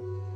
you.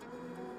Mm-hmm.